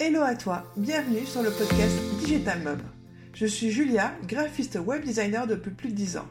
Hello à toi, bienvenue sur le podcast Digital Mom. Je suis Julia, graphiste web designer depuis plus de 10 ans.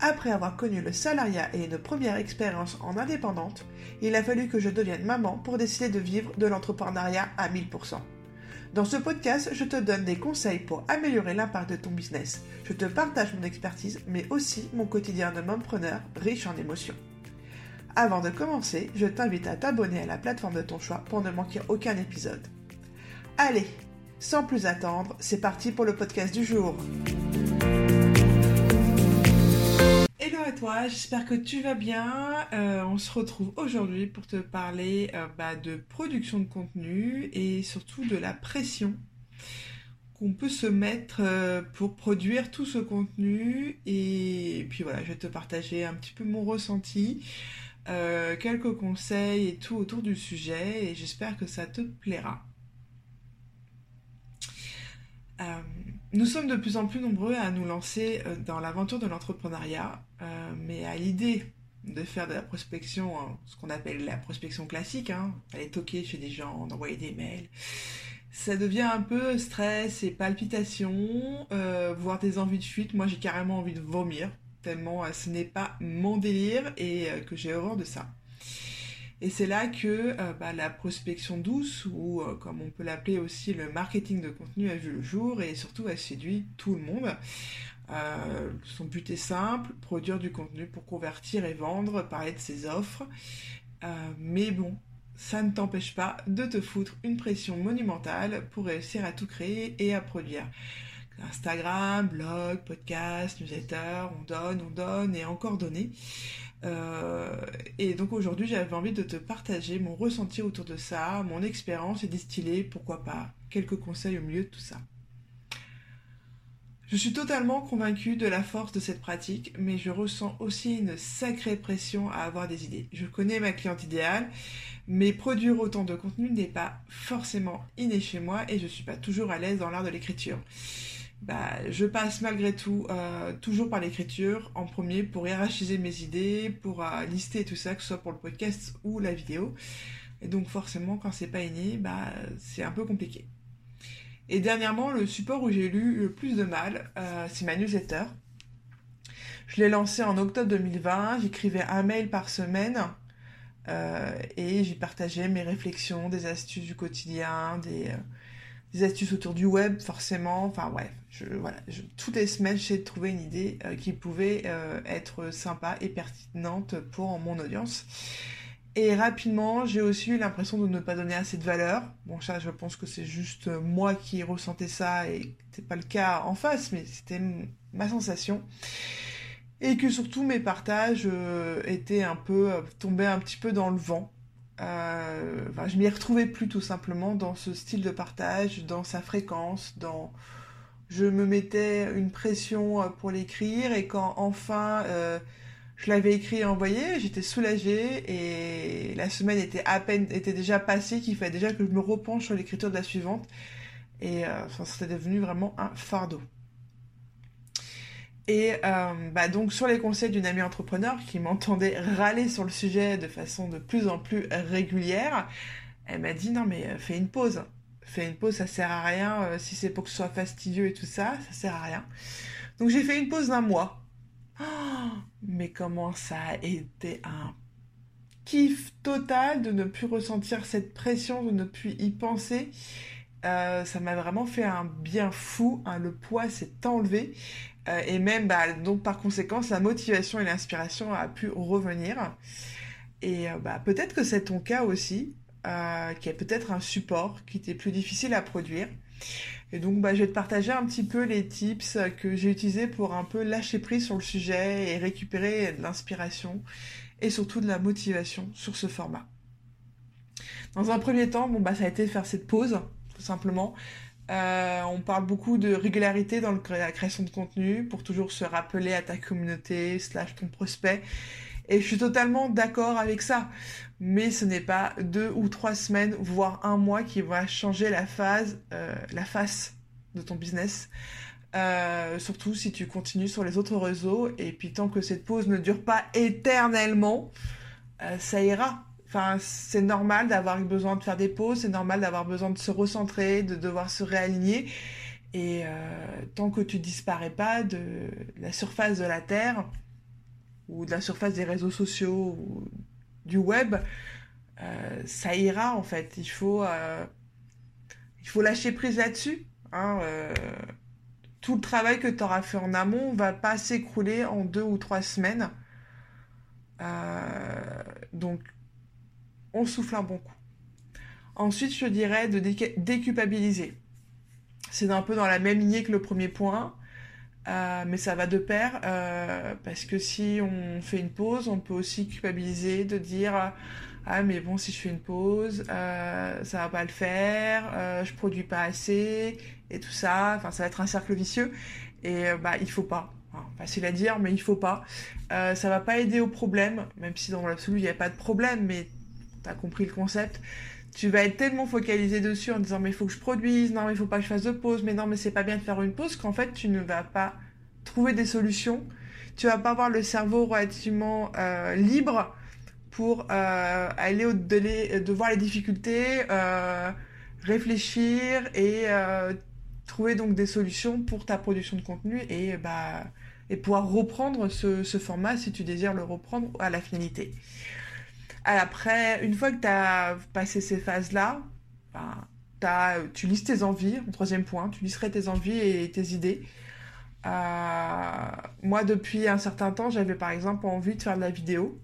Après avoir connu le salariat et une première expérience en indépendante, il a fallu que je devienne maman pour décider de vivre de l'entrepreneuriat à 1000%. Dans ce podcast, je te donne des conseils pour améliorer l'impact de ton business. Je te partage mon expertise, mais aussi mon quotidien de mompreneur riche en émotions. Avant de commencer, je t'invite à t'abonner à la plateforme de ton choix pour ne manquer aucun épisode. Allez, sans plus attendre, c'est parti pour le podcast du jour. Hello à toi, j'espère que tu vas bien. Euh, on se retrouve aujourd'hui pour te parler euh, bah, de production de contenu et surtout de la pression qu'on peut se mettre euh, pour produire tout ce contenu. Et puis voilà, je vais te partager un petit peu mon ressenti. Quelques conseils et tout autour du sujet et j'espère que ça te plaira. Euh, nous sommes de plus en plus nombreux à nous lancer euh, dans l'aventure de l'entrepreneuriat, mais à l'idée de faire de la prospection, ce qu'on appelle la prospection classique, hein, aller toquer chez des gens, d'envoyer des mails, ça devient un peu stress et palpitations, voire des envies de fuite. Moi j'ai carrément envie de vomir tellement euh, ce n'est pas mon délire et euh, que j'ai horreur de ça. Et c'est là que euh, bah, la prospection douce, ou comme on peut l'appeler aussi le marketing de contenu, a vu le jour et surtout a séduit tout le monde. son but est simple, produire du contenu pour convertir et vendre, parler de ses offres. mais bon, ça ne t'empêche pas de te foutre une pression monumentale pour réussir à tout créer et à produire. Instagram, blog, podcast, newsletter, on donne, on donne et encore donner. Euh, et donc aujourd'hui j'avais envie de te partager mon ressenti autour de ça, mon expérience et distiller, pourquoi pas, quelques conseils au milieu de tout ça. Je suis totalement convaincue de la force de cette pratique, mais je ressens aussi une sacrée pression à avoir des idées. Je connais ma cliente idéale, mais produire autant de contenu n'est pas forcément inné chez moi et je suis pas toujours à l'aise dans l'art de l'écriture bah, je passe malgré tout euh, toujours par l'écriture en premier pour hiérarchiser mes idées, pour euh, lister tout ça, que ce soit pour le podcast ou la vidéo. Et donc forcément, quand c'est pas inné, bah, c'est un peu compliqué. Et dernièrement, le support où j'ai eu le plus de mal, euh, c'est ma newsletter. Je l'ai lancé en octobre 2020, j'écrivais un mail par semaine et j'y partageais mes réflexions, des astuces du quotidien, des astuces autour du web, forcément. Enfin, voilà, toutes les semaines, j'essaie de trouver une idée euh, qui pouvait euh, être sympa et pertinente pour mon audience. Et rapidement, j'ai aussi eu l'impression de ne pas donner assez de valeur. Bon, ça, je pense que c'est juste moi qui ressentais ça et c'était pas le cas en face, mais c'était ma sensation. Et que surtout mes partages euh, étaient un peu tombés un petit peu dans le vent. Euh, je m'y retrouvais plus tout simplement dans ce style de partage, dans sa fréquence, dans je me mettais une pression euh, pour l'écrire et quand enfin euh, je l'avais écrit et envoyé, j'étais soulagée et la semaine était à peine était déjà passée qu'il fallait déjà que je me repenche sur l'écriture de la suivante et ça c'était devenu vraiment un fardeau. Et euh, bah donc sur les conseils d'une amie entrepreneur qui m'entendait râler sur le sujet de façon de plus en plus régulière, elle m'a dit non mais euh, fais une pause. Fais une pause, ça sert à rien. Euh, si c'est pour que ce soit fastidieux et tout ça, ça sert à rien. Donc j'ai fait une pause d'un mois. Mais comment ça a été un kiff total de ne plus ressentir cette pression, de ne plus y penser. Ça m'a vraiment fait un bien fou. Hein, le poids s'est enlevé. Euh, et même, bah, donc par conséquent, la motivation et l'inspiration a pu revenir. Et euh, bah, peut-être que c'est ton cas aussi, euh, qui est peut-être un support qui était plus difficile à produire. Et donc, bah, je vais te partager un petit peu les tips que j'ai utilisés pour un peu lâcher prise sur le sujet et récupérer de l'inspiration et surtout de la motivation sur ce format. Dans un premier temps, bon, bah, ça a été de faire cette pause, tout simplement. Euh, on parle beaucoup de régularité dans la création de contenu pour toujours se rappeler à ta communauté, slash ton prospect. Et je suis totalement d'accord avec ça. Mais ce n'est pas deux ou trois semaines, voire un mois qui va changer la phase, euh, la face de ton business. Euh, surtout si tu continues sur les autres réseaux. Et puis tant que cette pause ne dure pas éternellement, ça ira C'est normal d'avoir besoin de faire des pauses, c'est normal d'avoir besoin de se recentrer, de devoir se réaligner. Et euh, tant que tu disparais pas de la surface de la Terre, ou de la surface des réseaux sociaux, ou du web, euh, ça ira en fait. Il faut, euh, il faut lâcher prise là-dessus. Hein, tout le travail que tu auras fait en amont va pas s'écrouler en deux ou trois semaines. donc, on souffle un bon coup. Ensuite, je dirais de déculpabiliser. C'est un peu dans la même lignée que le premier point, euh, mais ça va de pair, euh, parce que si on fait une pause, on peut aussi culpabiliser de dire ah mais bon si je fais une pause, euh, ça va pas le faire, je produis pas assez et tout ça, enfin ça va être un cercle vicieux et bah il faut pas. facile à dire, mais il faut pas. ça va pas aider au problème, même si dans l'absolu il n'y a pas de problème, mais tu as compris le concept tu vas être tellement focalisé dessus en disant mais il faut que je produise, non mais il faut pas que je fasse de pause, mais non mais c'est pas bien de faire une pause, qu'en fait tu ne vas pas trouver des solutions, tu vas pas avoir le cerveau relativement euh, libre pour euh, aller au de, de voir les difficultés, euh, réfléchir et trouver donc des solutions pour ta production de contenu et bah et pouvoir reprendre ce, ce format si tu désires le reprendre à la finalité. Après, une fois que tu as passé ces phases-là, tu lises tes envies, en troisième point, tu liserais tes envies et tes idées. Euh, moi, depuis un certain temps, j'avais par exemple envie de faire de la vidéo,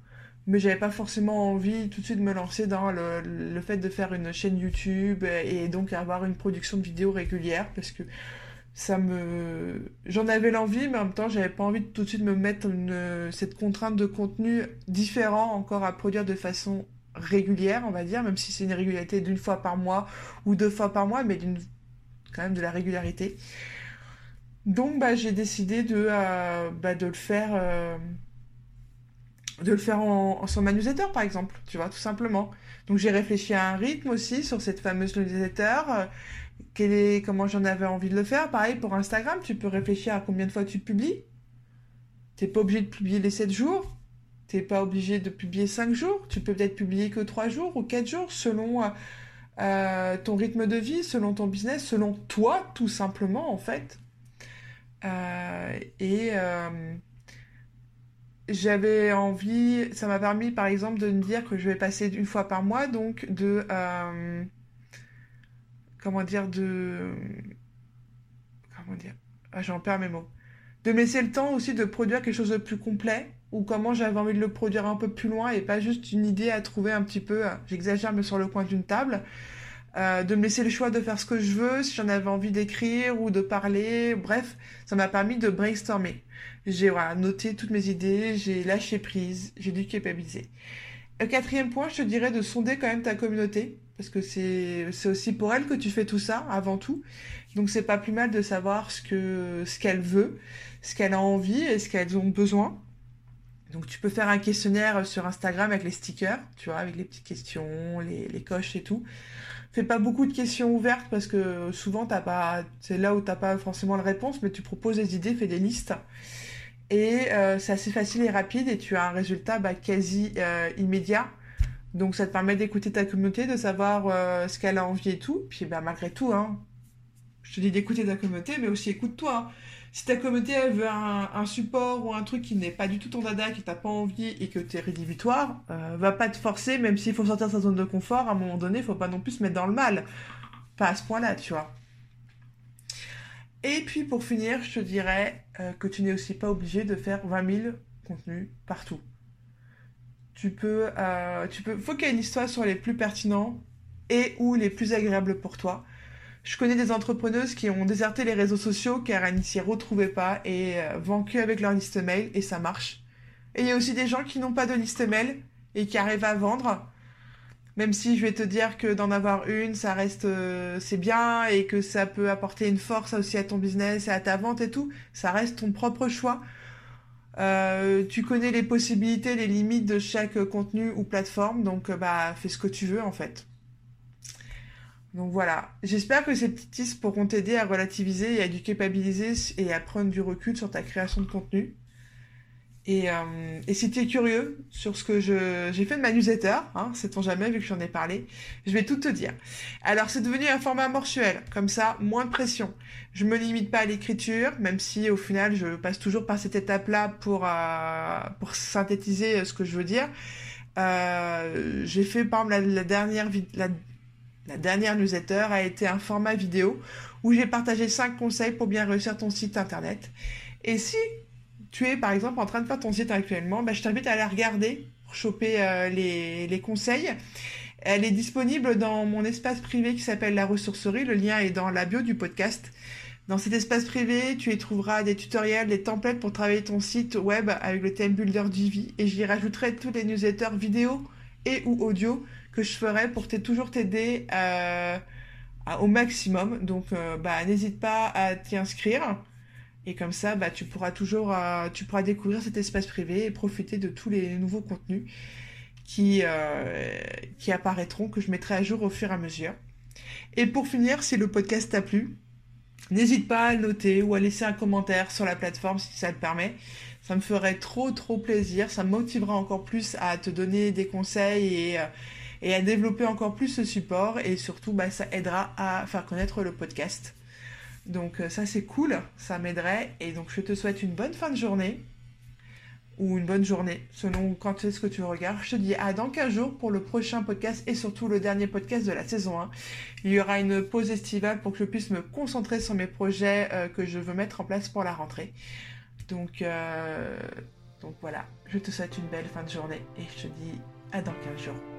mais j'avais pas forcément envie tout de suite de me lancer dans le, le, fait de faire une chaîne YouTube et donc avoir une production de vidéos régulière parce que ça me j'en avais l'envie mais en même temps j'avais pas envie de tout de suite me mettre cette contrainte de contenu différent encore à produire de façon régulière on va dire même si c'est une régularité d'une fois par mois ou deux fois par mois mais d'une quand même de la régularité. Donc bah j'ai décidé de euh, bah, de le faire euh, de le faire en, sur ma newsletter par exemple tu vois tout simplement. Donc j'ai réfléchi à un rythme aussi sur cette fameuse newsletter comment j'en avais envie de le faire. Pareil pour Instagram, tu peux réfléchir à combien de fois tu publies. T'es pas obligé de publier les 7 jours. T'es pas obligé de publier 5 jours. Tu peux peut-être publier que 3 jours ou 4 jours selon euh, ton rythme de vie, selon ton business, selon toi, tout simplement, en fait. Euh, et euh, j'avais envie, ça m'a permis par exemple de me dire que je vais passer une fois par mois, donc de comment dire, de... Comment dire ah, J'en perds mes mots. De me laisser le temps aussi de produire quelque chose de plus complet, ou comment j'avais envie de le produire un peu plus loin, et pas juste une idée à trouver un petit peu, j'exagère, mais sur le coin d'une table. Euh, de me laisser le choix de faire ce que je veux, si j'en avais envie d'écrire ou de parler, bref, ça m'a permis de brainstormer. J'ai noté toutes mes idées, j'ai lâché prise, j'ai dû capabiliser. Le quatrième point, je te dirais de sonder quand même ta communauté parce que c'est aussi pour elle que tu fais tout ça avant tout. Donc c'est pas plus mal de savoir ce que ce qu'elle veut, ce qu'elle a envie et ce qu'elles ont besoin. Donc tu peux faire un questionnaire sur Instagram avec les stickers, tu vois, avec les petites questions, les, les coches et tout. Fais pas beaucoup de questions ouvertes parce que souvent t'as pas, c'est là où t'as pas forcément la réponse, mais tu proposes des idées, fais des listes. Et euh, c'est assez facile et rapide et tu as un résultat bah, quasi euh, immédiat donc ça te permet d'écouter ta communauté, de savoir euh, ce qu'elle a envie et tout. Puis bah, malgré tout, hein, je te dis d'écouter ta communauté, mais aussi écoute-toi. Si ta communauté veut un, support ou un truc qui n'est pas du tout ton dada, qui t'a pas envie et que tu es rédhibitoire, euh, va pas te forcer, même s'il faut sortir de sa zone de confort, à un moment donné, il faut pas non plus se mettre dans le mal. Pas à ce point-là, tu vois. Et puis pour finir, je te dirais euh, que tu n'es aussi pas obligé de faire 20 000 contenus partout tu peux, euh, tu peux focaliser-toi sur les plus pertinents et ou les plus agréables pour toi. Je connais des entrepreneuses qui ont déserté les réseaux sociaux car elles n'y s'y retrouvaient pas et euh, avec leur liste mail et ça marche. Et il y a aussi des gens qui n'ont pas de liste mail et qui arrivent à vendre. Même si je vais te dire que d'en avoir une, ça reste, euh, c'est bien et que ça peut apporter une force aussi à ton business et à ta vente et tout, ça reste ton propre choix. Euh, tu connais les possibilités, les limites de chaque contenu ou plateforme, donc euh, bah fais ce que tu veux en fait. Donc voilà, j'espère que ces petits tips pourront t'aider à relativiser et à déculpabiliser et à prendre du recul sur ta création de contenu. Et, euh, et si tu es curieux sur ce que j'ai fait de ma newsletter, hein, sait-on jamais vu que j'en ai parlé, je vais tout te dire. Alors c'est devenu un format mensuel, comme ça, moins de pression. Je me limite pas à l'écriture, même si au final je passe toujours par cette étape-là pour, euh, synthétiser ce que je veux dire. Euh, j'ai fait par exemple la, dernière la dernière newsletter a été un format vidéo où j'ai partagé 5 conseils pour bien réussir ton site internet. Et si tu es par exemple en train de faire ton site actuellement, bah, je t'invite à aller regarder pour choper euh, les, les, conseils. Elle est disponible dans mon espace privé qui s'appelle la ressourcerie. Le lien est dans la bio du podcast. Dans cet espace privé, tu y trouveras des tutoriels, des templates pour travailler ton site web avec le thème Builder Divi et j'y rajouterai tous les newsletters vidéo et ou audio que je ferai pour toujours t'aider euh, au maximum. Donc, euh, bah, n'hésite pas à t'y inscrire. Et comme ça, bah, tu pourras toujours, euh, découvrir cet espace privé et profiter de tous les nouveaux contenus qui, euh, qui apparaîtront, que je mettrai à jour au fur et à mesure. Et pour finir, si le podcast t'a plu, n'hésite pas à le noter ou à laisser un commentaire sur la plateforme si ça le permet. Ça me ferait trop trop plaisir, ça me motivera encore plus à te donner des conseils et, euh, à développer encore plus ce support et surtout bah, ça aidera à faire connaître le podcast. Donc euh, ça c'est cool, ça m'aiderait. Et donc je te souhaite une bonne fin de journée ou une bonne journée, selon quand c'est ce que tu regardes. Je te dis à dans 15 jours pour le prochain podcast et surtout le dernier podcast de la saison 1. Il y aura une pause estivale pour que je puisse me concentrer sur mes projets euh, que je veux mettre en place pour la rentrée. Donc, euh, donc voilà, je te souhaite une belle fin de journée et je te dis à dans 15 jours.